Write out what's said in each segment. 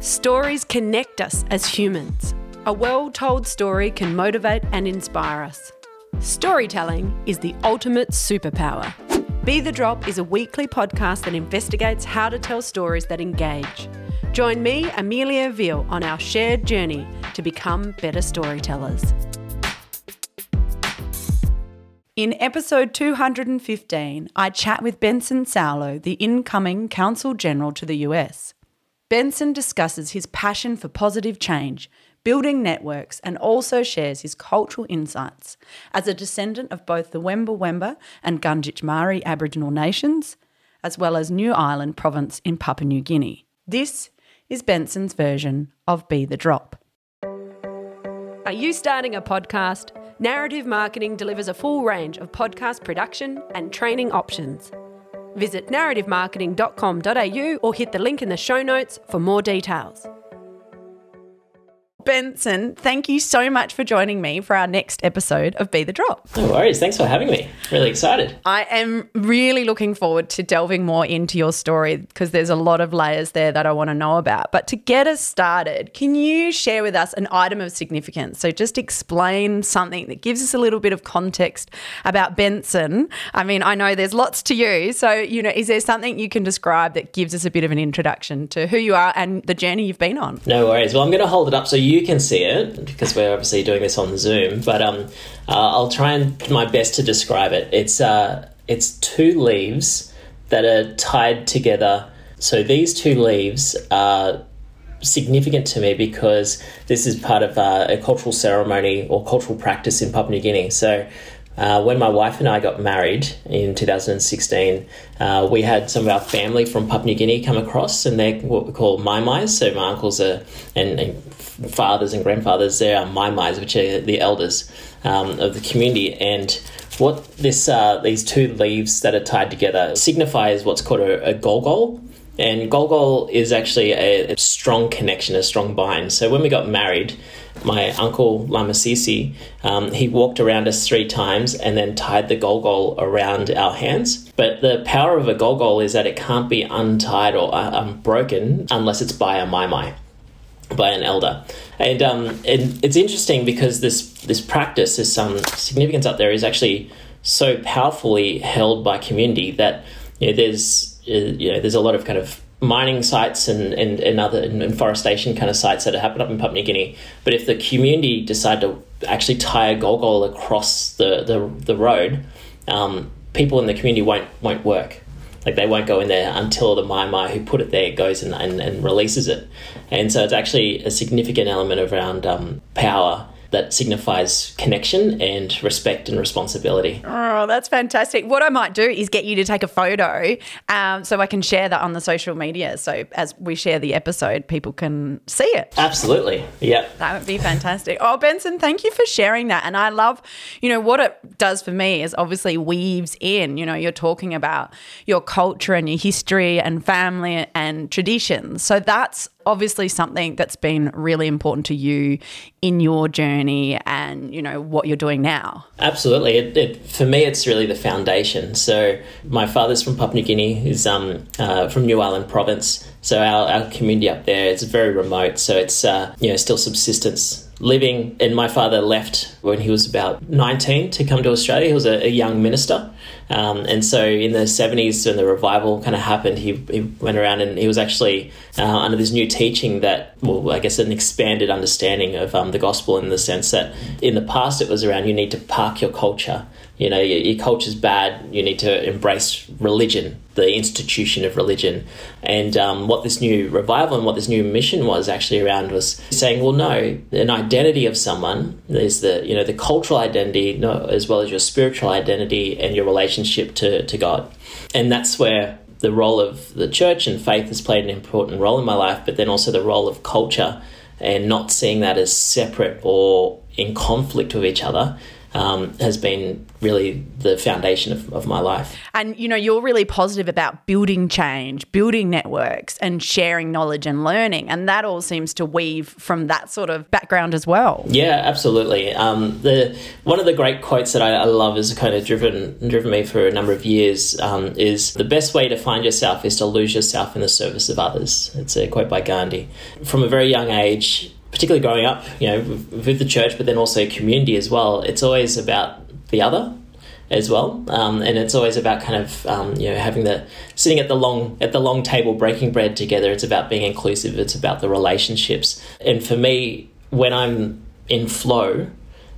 Stories connect us as humans. A well told story can motivate and inspire us. Storytelling is the ultimate superpower. Be the Drop is a weekly podcast that investigates how to tell stories that engage. Join me, Amelia Veal, on our shared journey to become better storytellers. In episode 215, I chat with Benson Saulo, the incoming Consul General to the US. Benson discusses his passion for positive change, building networks, and also shares his cultural insights as a descendant of both the Wemba Wemba and Gunditjmara Aboriginal nations, as well as New Ireland province in Papua New Guinea. This is Benson's version of Be the Drop. Are you starting a podcast? Narrative Marketing delivers a full range of podcast production and training options. Visit narrativemarketing.com.au or hit the link in the show notes for more details. Benson, thank you so much for joining me for our next episode of Be the Drop. No worries. Thanks for having me. Really excited. I am really looking forward to delving more into your story because there's a lot of layers there that I want to know about. But to get us started, can you share with us an item of significance? So just explain something that gives us a little bit of context about Benson. I mean, I know there's lots to you. So, you know, is there something you can describe that gives us a bit of an introduction to who you are and the journey you've been on? No worries. Well, I'm going to hold it up so you you can see it because we're obviously doing this on Zoom, but um, uh, I'll try and my best to describe it. It's uh, it's two leaves that are tied together. So these two leaves are significant to me because this is part of uh, a cultural ceremony or cultural practice in Papua New Guinea. So uh, when my wife and I got married in 2016, uh, we had some of our family from Papua New Guinea come across, and they're what we call mai mais. So my uncles are and, and fathers and grandfathers, they are mai mais, which are the elders um, of the community. And what this uh, these two leaves that are tied together signifies what's called a, a golgol. And golgol is actually a, a, strong connection, a strong bind. So when we got married, my uncle Lama Sisi, um, he walked around us three times and then tied the golgol around our hands. But the power of a golgol is that it can't be untied or uh, unbroken unless it's by a mai mai by an elder. And, um, and it's interesting because this this practice, this some significance up there, is actually so powerfully held by community that you know, there's uh, you know there's a lot of kind of mining sites and, and, and other and forestation kind of sites that happen up in Papua New Guinea. But if the community decide to actually tie a golgol across the, the, the road, um, people in the community won't won't work. Like they won't go in there until the mai mai who put it there goes and, and, and releases it. And so it's actually a significant element around um, power that signifies connection and respect and responsibility. Oh, that's fantastic. What I might do is get you to take a photo um, so I can share that on the social media. So as we share the episode, people can see it. Absolutely. Yeah. That would be fantastic. Oh, Benson, thank you for sharing that. And I love, you know, what it does for me is obviously weaves in, you know, you're talking about your culture and your history and family and traditions. So that's obviously something that's been really important to you in your journey and you know what you're doing now. Absolutely. It, it, for me it's really the foundation. So my father's from papua new guinea. He's um, uh, from new ireland province. So our, our community up there is very remote. So it's uh, you know still subsistence living. And my father left when he was about 19 to come to australia. He was a, a young minister um, and so in the 70s, when the revival kind of happened, he, he went around and he was actually uh, under this new teaching that, well, I guess an expanded understanding of um, the gospel in the sense that in the past it was around you need to park your culture you know, your, your culture's bad. You need to embrace religion, the institution of religion. And um, what this new revival and what this new mission was actually around was saying, well, no, an identity of someone is the, you know, the cultural identity, no, as well as your spiritual identity and your relationship to, to God. And that's where the role of the church and faith has played an important role in my life, but then also the role of culture and not seeing that as separate or in conflict with each other um, has been really the foundation of, of my life. And you know, you're really positive about building change, building networks, and sharing knowledge and learning, and that all seems to weave from that sort of background as well. Yeah, absolutely. Um, the one of the great quotes that I, I, love has kind of driven driven me for a number of years um, is the best way to find yourself is to lose yourself in the service of others. It's a quote by Gandhi. From a very young age, particularly growing up, you know, with the church, but then also community as well. It's always about the other as well, um, and it's always about kind of um, you know having the sitting at the long at the long table breaking bread together. It's about being inclusive. It's about the relationships. And for me, when I'm in flow,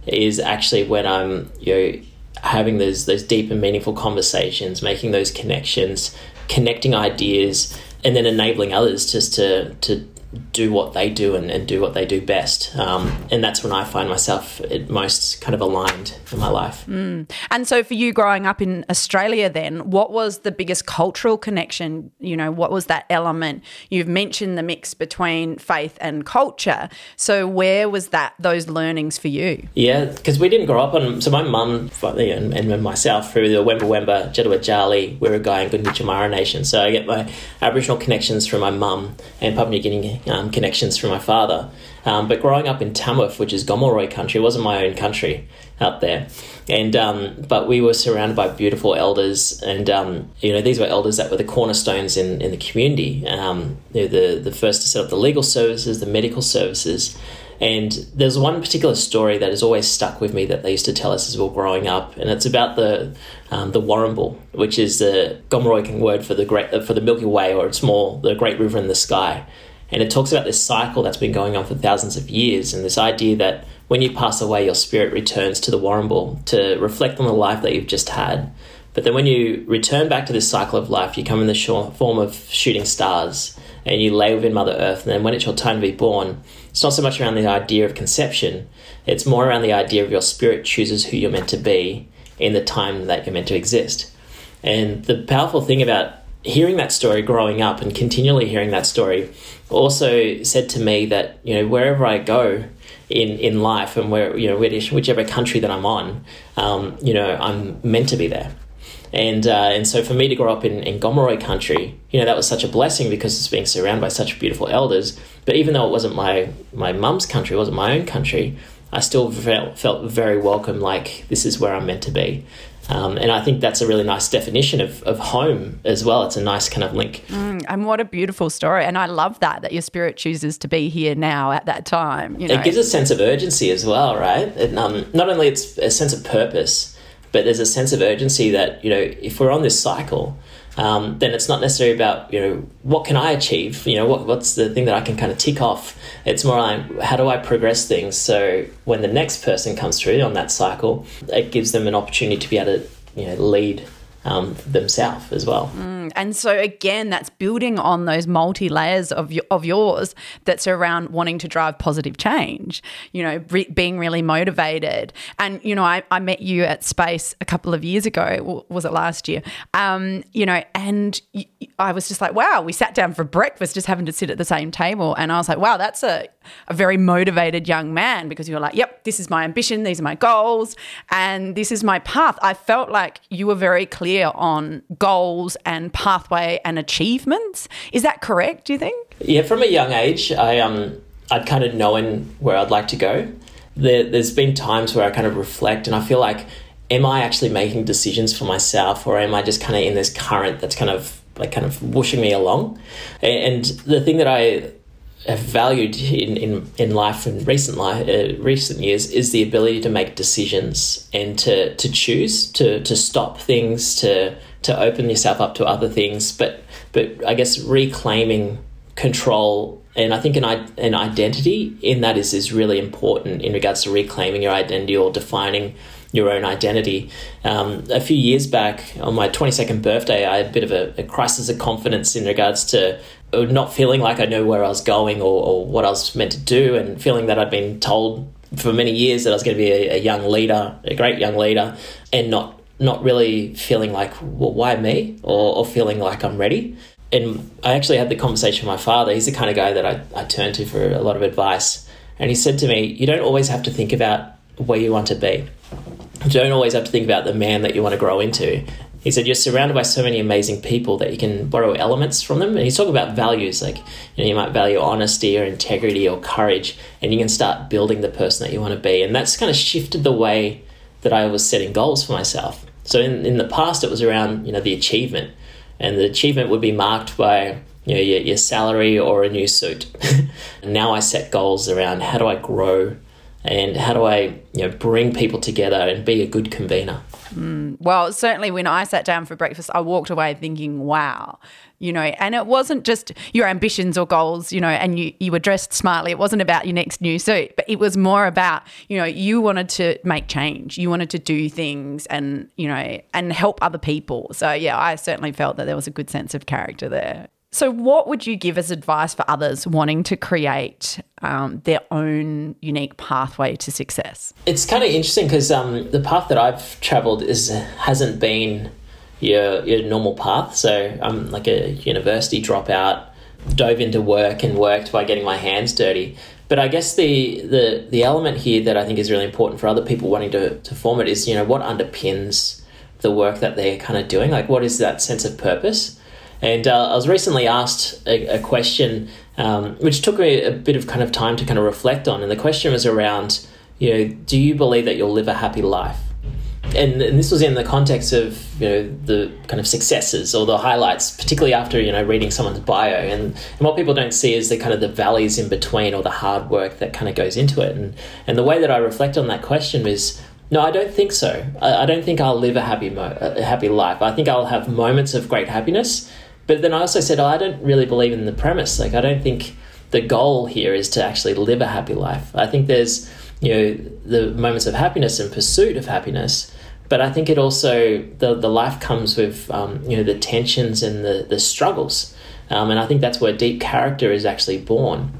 is actually when I'm you know having those those deep and meaningful conversations, making those connections, connecting ideas, and then enabling others just to to do what they do and, and do what they do best. Um, and that's when I find myself most kind of aligned in my life. Mm. And so for you growing up in Australia then, what was the biggest cultural connection? You know, what was that element? You've mentioned the mix between faith and culture. So where was that, those learnings for you? Yeah, because we didn't grow up on, so my mum and, and myself through the Wemba Wemba, Jardwadjali, guy in Gunditjmara Nation. So I get my Aboriginal connections from my mum and Papua New Guinea um, connections from my father. Um, but growing up in Tamworth, which is Gomeroi country, wasn't my own country out there. And um, but we were surrounded by beautiful elders, and um, you know these were elders that were the cornerstones in, in the community. Um, the the first to set up the legal services, the medical services. And there's one particular story that has always stuck with me that they used to tell us as we were growing up, and it's about the um, the Warrnambool, which is the Gomeroi word for the great for the Milky Way, or it's more the Great River in the sky. And it talks about this cycle that's been going on for thousands of years and this idea that when you pass away, your spirit returns to the Warrnambool to reflect on the life that you've just had. But then when you return back to this cycle of life, you come in the form of shooting stars and you lay within Mother Earth. And then when it's your time to be born, it's not so much around the idea of conception, it's more around the idea of your spirit chooses who you're meant to be in the time that you're meant to exist. And the powerful thing about hearing that story growing up and continually hearing that story also said to me that you know wherever I go in in life and where you know whichever country that I'm on, um, you know I'm meant to be there. And uh, and so for me to grow up in, in Gomeroi country, you know that was such a blessing because it's being surrounded by such beautiful elders. But even though it wasn't my my mum's country, it wasn't my own country, I still felt felt very welcome. Like this is where I'm meant to be. Um, and I think that's a really nice definition of, of home as well. It's a nice kind of link. Mm, and what a beautiful story. And I love that, that your spirit chooses to be here now at that time. You know? It gives a sense of urgency as well, right? And, um, not only it's a sense of purpose, but there's a sense of urgency that, you know, if we're on this cycle, um, then it's not necessarily about you know what can I achieve. You know what what's the thing that I can kind of tick off. It's more like how do I progress things. So when the next person comes through on that cycle, it gives them an opportunity to be able to you know lead um, themselves as well. Mm, and so again, that's building on those multi layers of of yours that's around wanting to drive positive change. You know, re- being really motivated. And you know, I, I met you at Space a couple of years ago. Was it last year? Um, you know, and I was just like, wow. We sat down for breakfast, just having to sit at the same table, and I was like, wow, that's a a very motivated young man because you're like, yep, this is my ambition, these are my goals, and this is my path. I felt like you were very clear on goals and pathway and achievements. Is that correct, do you think? Yeah, from a young age, I um I'd kind of known where I'd like to go. There, there's been times where I kind of reflect and I feel like, am I actually making decisions for myself or am I just kind of in this current that's kind of like kind of whooshing me along? And the thing that I have valued in, in, in life in recent life, uh, recent years is the ability to make decisions and to, to choose to, to stop things to to open yourself up to other things. But but I guess reclaiming control and I think an, an identity in that is, is really important in regards to reclaiming your identity or defining your own identity. Um, a few years back, on my 22nd birthday, I had a bit of a, a crisis of confidence in regards to uh, not feeling like I knew where I was going or, or, what I was meant to do, and feeling that I'd been told for many years that I was going to be a, a young leader, a great young leader, and not not really feeling like, well, why me, or, or feeling like I'm ready. And I actually had the conversation with my father. He's the kind of guy that I, I turn to for a lot of advice. And he said to me, You don't always have to think about where you want to be don't always have to think about the man that you want to grow into. He said you're surrounded by so many amazing people that you can borrow elements from them. And he's talking about values, like you know, you might value honesty or integrity or courage, and you can start building the person that you want to be. And that's kind of shifted the way that I was setting goals for myself. So in, in the past, it was around you know the achievement, and the achievement would be marked by you know your, your salary or a new suit. and now I set goals around how do I grow and how do I you know bring people together and be a good convener. Mm, well, certainly when I sat down for breakfast, I walked away thinking, "Wow." You know, and it wasn't just your ambitions or goals, you know, and you, you were dressed smartly. It wasn't about your next new suit, but it was more about, you know, you wanted to make change. You wanted to do things and, you know, and help other people. So, yeah, I certainly felt that there was a good sense of character there. So, what would you give as advice for others wanting to create um, their own unique pathway to success? It's kind of interesting because um, the path that I've travelled is hasn't been your your normal path. So I'm like a university dropout, dove into work and worked by getting my hands dirty. But I guess the the the element here that I think is really important for other people wanting to to form it is you know what underpins the work that they're kind of doing. Like what is that sense of purpose? And uh, I was recently asked a, a question, um, which took me a bit of kind of time to kind of reflect on. And the question was around, you know, do you believe that you'll live a happy life? And, and this was in the context of you know the kind of successes or the highlights, particularly after you know reading someone's bio. And, and what people don't see is the kind of the valleys in between or the hard work that kind of goes into it. And and the way that I reflect on that question is no, I don't think so. I, I don't think I'll live a happy mo- a happy life. I think I'll have moments of great happiness, but then I also said, oh, I don't really believe in the premise. Like, I don't think the goal here is to actually live a happy life. I think there's, you know, the moments of happiness and pursuit of happiness. But I think it also, the, the life comes with, um, you know, the tensions and the, the struggles. Um, and I think that's where deep character is actually born.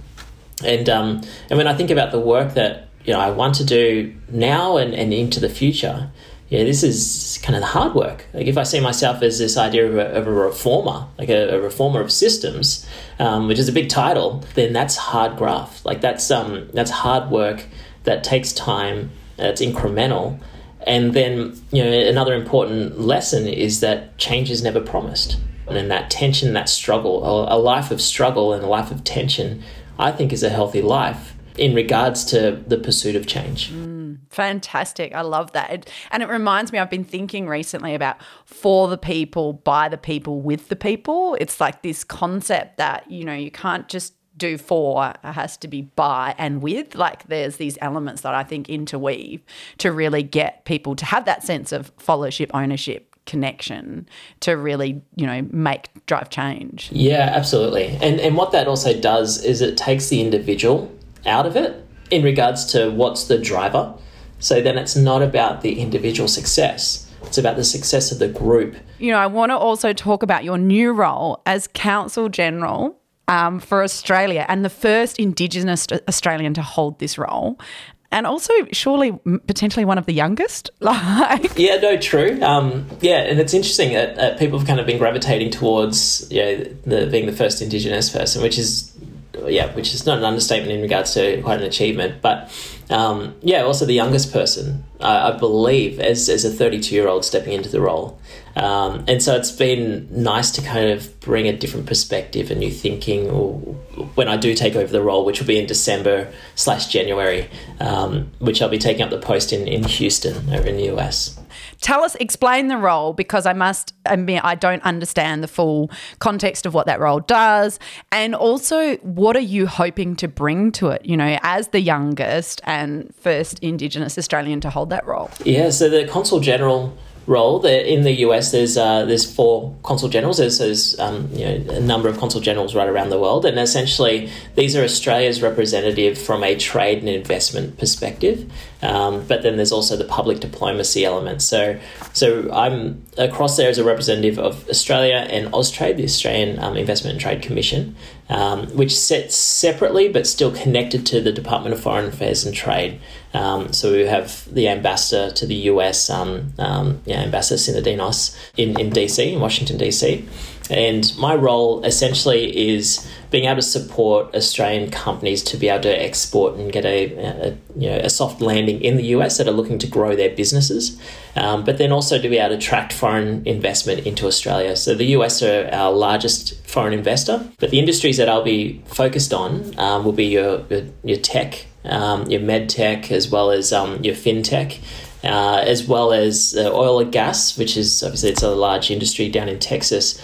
And, um, and when I think about the work that, you know, I want to do now and, and into the future, yeah, this is kind of the hard work. Like if I see myself as this idea of a, of a reformer, like a, a, reformer of systems, um, which is a big title, then that's hard graft. Like that's um, that's hard work that takes time. It's incremental, and then you know another important lesson is that change is never promised, and that tension, that struggle, a, a life of struggle and a life of tension, I think is a healthy life in regards to the pursuit of change. Mm, fantastic. I love that. And it reminds me, I've been thinking recently about for the people, by the people, with the people. It's like this concept that, you know, you can't just do for it has to be by and with like there's these elements that i think interweave to really get people to have that sense of followership ownership connection to really you know make drive change yeah absolutely and and what that also does is it takes the individual out of it in regards to what's the driver. So then it's not about the individual success. It's about the success of the group. You know, I want to also talk about your new role as Consul General um, for Australia and the first Indigenous Australian to hold this role. And also, surely, potentially one of the youngest. Like, yeah, no, true. Um, yeah, and it's interesting that uh, people have kind of been gravitating towards, you know, the, being the first Indigenous person, which is yeah, which is not an understatement in regards to quite an achievement. But um, yeah, also the youngest person, I believe, as, as a 32 year old stepping into the role. Um, and so it's been nice to kind of bring a different perspective and new thinking when I do take over the role, which will be in December slash January, um, which I'll be taking up the post in, in Houston over in the US tell us, explain the role because I must admit I don't understand the full context of what that role does. And also, what are you hoping to bring to it, you know, as the youngest and first Indigenous Australian to hold that role? Yeah, so the Consul General role. in the US, there's uh, there's four consul generals. There's, there's um, you know, a number of consul generals right around the world, and essentially these are Australia's representative from a trade and investment perspective. Um, but then there's also the public diplomacy element. So so I'm across there as a representative of Australia and Austrade, the Australian um, Investment and Trade Commission, um, which sits separately but still connected to the Department of Foreign Affairs and Trade. Um, so we have the ambassador to the US, um, um, yeah, Ambassador Sinodinos in, in DC, in Washington, DC. And my role essentially is being able to support Australian companies to be able to export and get a, a you know a soft landing in the US that are looking to grow their businesses, um, but then also to be able to attract foreign investment into Australia. So the US are our largest foreign investor, but the industries that I'll be focused on um, will be your your, your tech, um, your med tech, as well as um, your fintech. Uh, as well as uh, oil and gas, which is obviously it's a large industry down in Texas,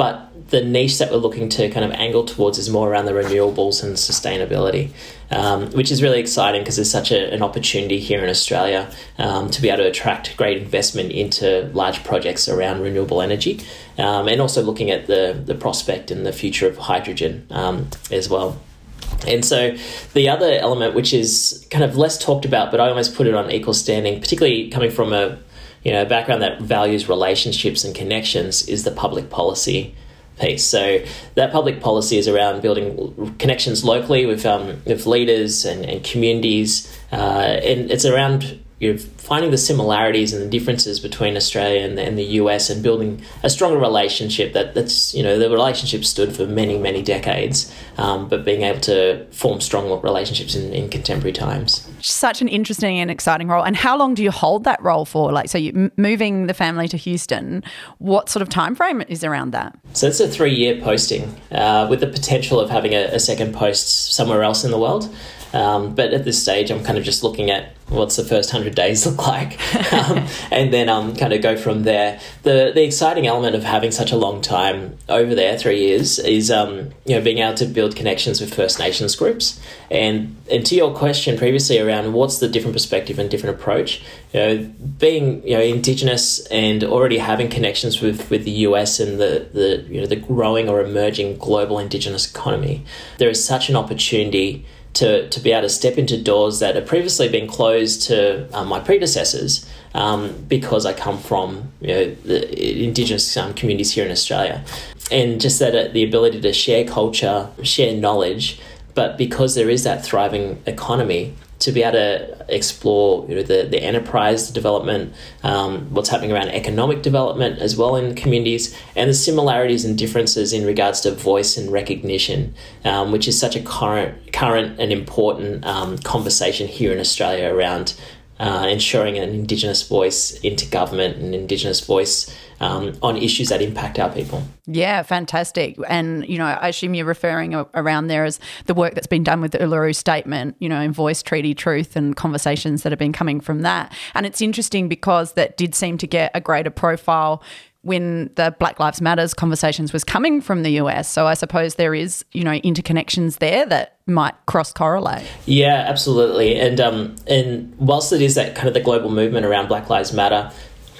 but the niche that we're looking to kind of angle towards is more around the renewables and sustainability, um, which is really exciting because there's such a, an opportunity here in Australia um, to be able to attract great investment into large projects around renewable energy, um, and also looking at the the prospect and the future of hydrogen um, as well. And so the other element, which is kind of less talked about, but I almost put it on equal standing, particularly coming from a you know background that values relationships and connections, is the public policy piece. So that public policy is around building connections locally with um, with leaders and, and communities, uh, and it's around you know, finding the similarities and the differences between Australia and the, and the, US and building a stronger relationship that, that's, you know, the relationship stood for many, many decades, um, but being able to form strong relationships in, in, contemporary times. Such an interesting and exciting role. And how long do you hold that role for? Like, so you moving the family to Houston, what sort of time frame is around that? So it's a three year posting uh, with the potential of having a, a second post somewhere else in the world. Um, but at this stage, I'm kind of just looking at what's the first 100 days look like. Um, and then um, kind of go from there. The the exciting element of having such a long time over there three years is um, you know being able to build connections with First Nations groups. And and to your question previously around what's the different perspective and different approach you know being you know indigenous and already having connections with with the US and the the you know the growing or emerging global indigenous economy there is such an opportunity to, to be able to step into doors that have previously been closed to um, my predecessors um, because I come from you know, the Indigenous um, communities here in Australia. And just that uh, the ability to share culture, share knowledge, but because there is that thriving economy, to be able to explore you know, the, the enterprise development, um, what's happening around economic development as well in communities, and the similarities and differences in regards to voice and recognition, um, which is such a current, current and important um, conversation here in Australia around uh, ensuring an Indigenous voice into government and Indigenous voice um, on issues that impact our people. Yeah, fantastic. And, you know, I assume you're referring around there as the work that's been done with the Uluru Statement, you know, in voice, treaty, truth, and conversations that have been coming from that. And it's interesting because that did seem to get a greater profile when the Black Lives Matters conversations was coming from the US. So I suppose there is, you know, interconnections there that might cross correlate. Yeah, absolutely. And um, and whilst it is that kind of the global movement around Black Lives Matter,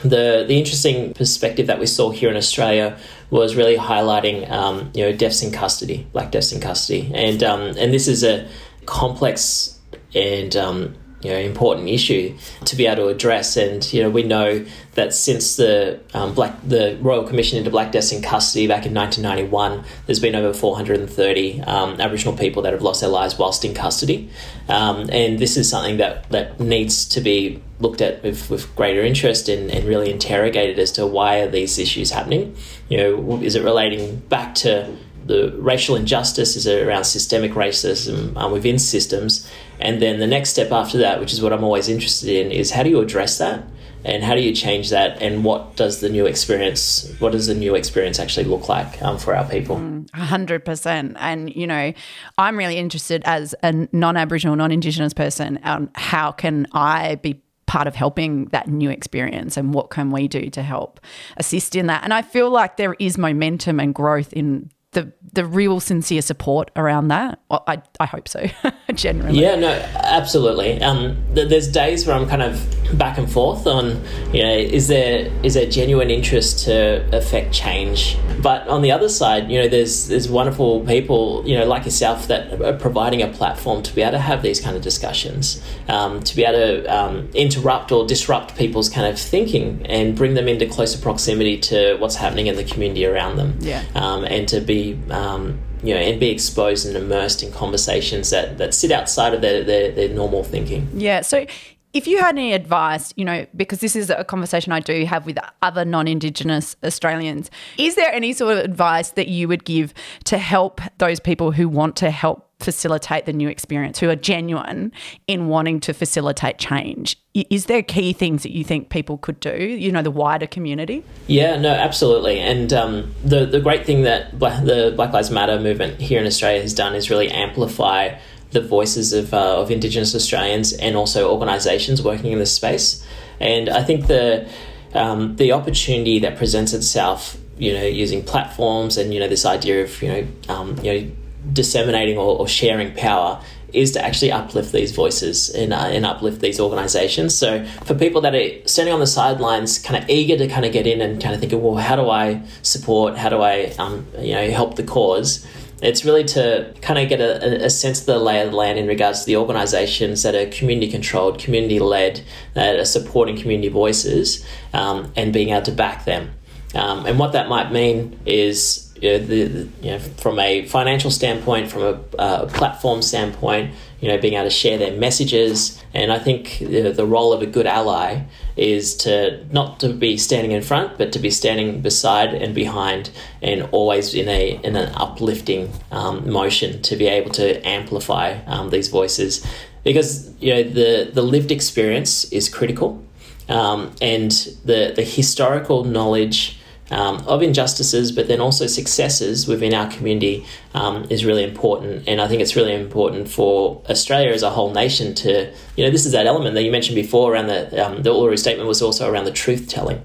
the the interesting perspective that we saw here in Australia was really highlighting um, you know deaths in custody, black deaths in custody, and um, and this is a complex and um, you know important issue to be able to address. And you know we know that since the um, black the Royal Commission into Black Deaths in Custody back in 1991, there's been over 430 um, Aboriginal people that have lost their lives whilst in custody, um, and this is something that that needs to be looked at with, with greater interest and, and really interrogated as to why are these issues happening. You know, is it relating back to the racial injustice is it around systemic racism um, within systems. And then the next step after that, which is what I'm always interested in, is how do you address that? And how do you change that? And what does the new experience, what does the new experience actually look like um, for our people? Mm, hundred percent. And, you know, I'm really interested as a non-Aboriginal, non-Indigenous person on how can I be part of helping that new experience and what can we do to help assist in that. And I feel like there is momentum and growth in the the real sincere support around that. Well, I I hope so, generally. Yeah, no, absolutely. Um, th- there's days where I'm kind of back and forth on, you know, is there is there genuine interest to affect change? But on the other side, you know, there's there's wonderful people, you know, like yourself that are providing a platform to be able to have these kind of discussions, um, to be able to um, interrupt or disrupt people's kind of thinking and bring them into closer proximity to what's happening in the community around them. Yeah. Um, and to be um, you know, and be exposed and immersed in conversations that, that sit outside of their, their, their normal thinking. Yeah. So if you had any advice, you know, because this is a conversation I do have with other non Indigenous Australians, is there any sort of advice that you would give to help those people who want to help facilitate the new experience, who are genuine in wanting to facilitate change? Is there key things that you think people could do, you know, the wider community? Yeah, no, absolutely. And um, the, the great thing that the Black Lives Matter movement here in Australia has done is really amplify the voices of, uh, of Indigenous Australians and also organisations working in this space. And I think the um, the opportunity that presents itself, you know, using platforms and you know this idea of you know um, you know disseminating or, or, sharing power is to actually uplift these voices and, uh, and uplift these organizations. So for people that are standing on the sidelines, kind of eager to kind of get in and kind of thinking, well, how do I support? How do I, um, you know, help the cause? It's really to kind of get a, a, sense of the lay of the land in regards to the organisations that are community controlled, community led, that are supporting community voices, um, and being able to back them. Um, and what that might mean is you know, the, the, you know, from a financial standpoint, from a uh, platform standpoint, you know, being able to share their messages. And I think the, the role of a good ally is to not to be standing in front, but to be standing beside and behind, and always in a in an uplifting um, motion to be able to amplify um, these voices, because you know the the lived experience is critical, um, and the the historical knowledge um, of injustices, but then also successes within our community um, is really important. And I think it's really important for Australia as a whole nation to, you know, this is that element that you mentioned before around the, um, the Uluru Statement was also around the truth telling.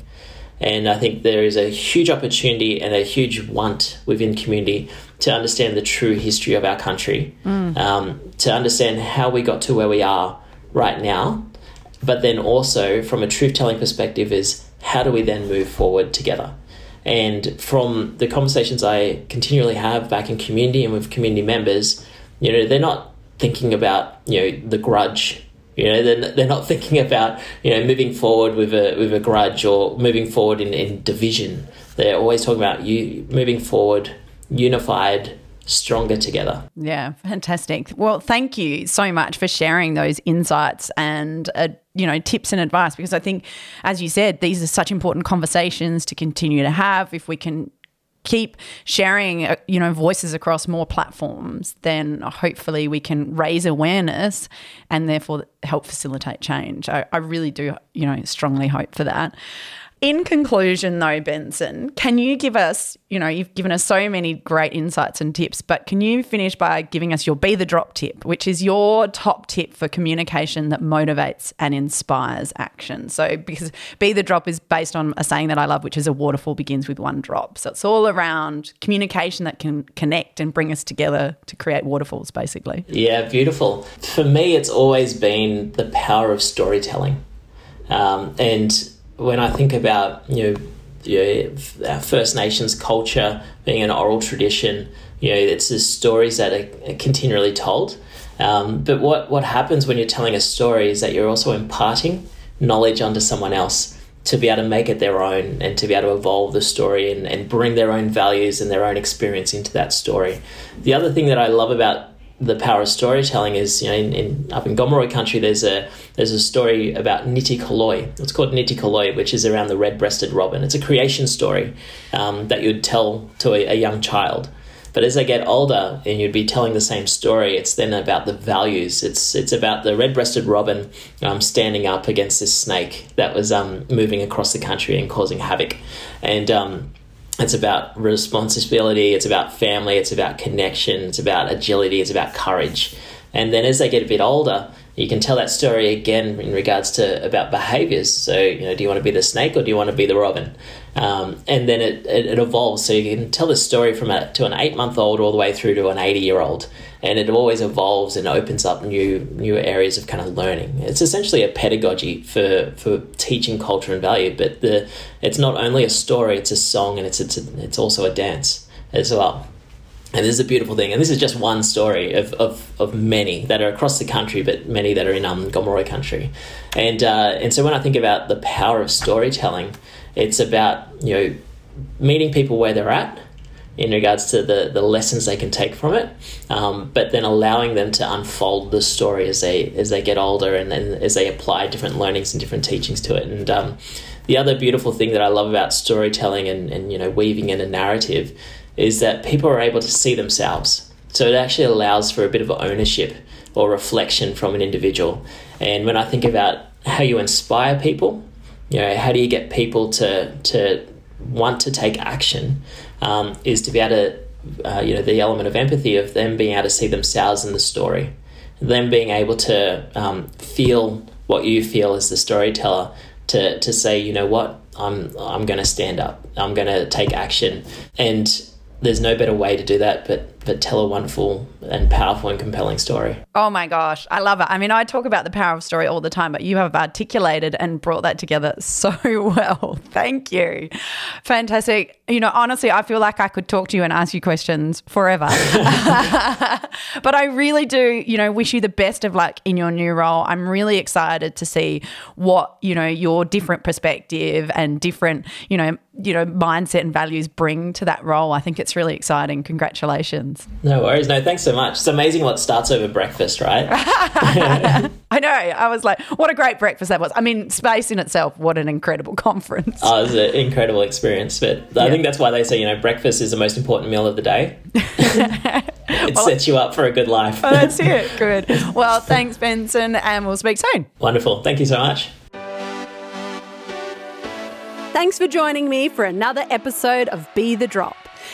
And I think there is a huge opportunity and a huge want within community to understand the true history of our country, mm. um, to understand how we got to where we are right now, but then also from a truth telling perspective is how do we then move forward together? And from the conversations I continually have back in community and with community members, you know, they're not thinking about, you know, the grudge. You know, they're, they're not thinking about, you know, moving forward with a, with a grudge or moving forward in, in division. They're always talking about you moving forward, unified, stronger together. Yeah, fantastic. Well, thank you so much for sharing those insights and uh, you know tips and advice because I think as you said these are such important conversations to continue to have if we can keep sharing uh, you know voices across more platforms then hopefully we can raise awareness and therefore help facilitate change I, I really do you know strongly hope for that in conclusion, though, Benson, can you give us, you know, you've given us so many great insights and tips, but can you finish by giving us your Be the Drop tip, which is your top tip for communication that motivates and inspires action? So, because Be the Drop is based on a saying that I love, which is a waterfall begins with one drop. So, it's all around communication that can connect and bring us together to create waterfalls, basically. Yeah, beautiful. For me, it's always been the power of storytelling. Um, and when I think about you know, you know our First Nations culture being an oral tradition, you know it's the stories that are continually told. Um, but what what happens when you're telling a story is that you're also imparting knowledge onto someone else to be able to make it their own and to be able to evolve the story and, and bring their own values and their own experience into that story. The other thing that I love about the power of storytelling is you know in, in, up in Gomeroi country there's a there's a story about Niti Koloi. It's called Niti Koloi, which is around the red-breasted robin. It's a creation story um, that you'd tell to a, a, young child. But as they get older and you'd be telling the same story, it's then about the values. It's it's about the red-breasted robin um, standing up against this snake that was um, moving across the country and causing havoc, and um, it's about responsibility, it's about family, it's about connection, it's about agility, it's about courage. And then as they get a bit older, you can tell that story again in regards to about behaviors. So, you know, do you want to be the snake or do you want to be the robin? Um, and then it, it, it, evolves. So you can tell the story from a, to an eight month old all the way through to an 80 year old. And it always evolves and opens up new new areas of kind of learning. It's essentially a pedagogy for, for teaching culture and value, but the it's not only a story, it's a song and it's, it's, a, it's also a dance as well. And this is a beautiful thing. And this is just one story of, of, of many that are across the country, but many that are in um, Gomeroi country. And, uh, and so when I think about the power of storytelling, it's about, you know, meeting people where they're at, in regards to the, the lessons they can take from it, um, but then allowing them to unfold the story as they as they get older and then as they apply different learnings and different teachings to it. And um, the other beautiful thing that I love about storytelling and, and you know weaving in a narrative is that people are able to see themselves. So it actually allows for a bit of ownership or reflection from an individual. And when I think about how you inspire people, you know, how do you get people to to want to take action? Um, is to be able to, uh, you know, the element of empathy of them being able to see themselves in the story, them being able to um, feel what you feel as the storyteller, to to say, you know what, I'm I'm going to stand up, I'm going to take action, and there's no better way to do that but but tell a wonderful and powerful and compelling story. Oh my gosh, I love it. I mean, I talk about the power of story all the time, but you have articulated and brought that together so well. Thank you. Fantastic. You know, honestly, I feel like I could talk to you and ask you questions forever. but I really do, you know, wish you the best of luck in your new role. I'm really excited to see what, you know, your different perspective and different, you know, you know, mindset and values bring to that role. I think it's really exciting. Congratulations. No worries. No, thanks so much. It's amazing what starts over breakfast, right? I know. I was like, what a great breakfast that was. I mean, space in itself, what an incredible conference. Oh, it was an incredible experience. But I think that's why they say, you know, breakfast is the most important meal of the day. it well, sets you up for a good life. oh, that's it. Good. Well, thanks, Benson, and we'll speak soon. Wonderful. Thank you so much. Thanks for joining me for another episode of Be the Drop.